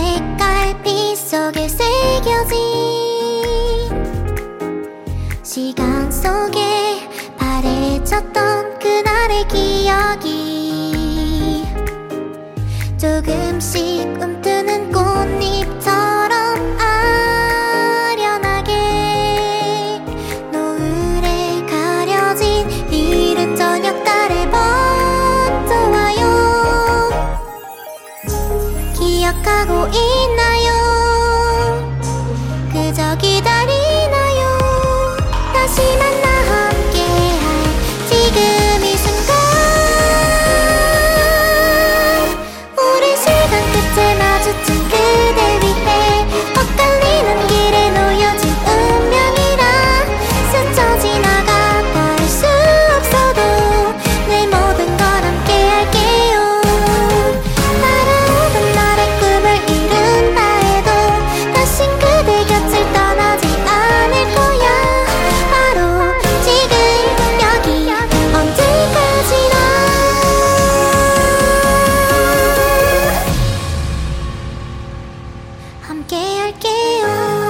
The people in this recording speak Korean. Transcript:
색깔빛 속에 새겨진 시간 속에 바래졌던 그날의 기억이 조금씩 움트는 꽃잎처럼 月明かごいない 함께 할게요.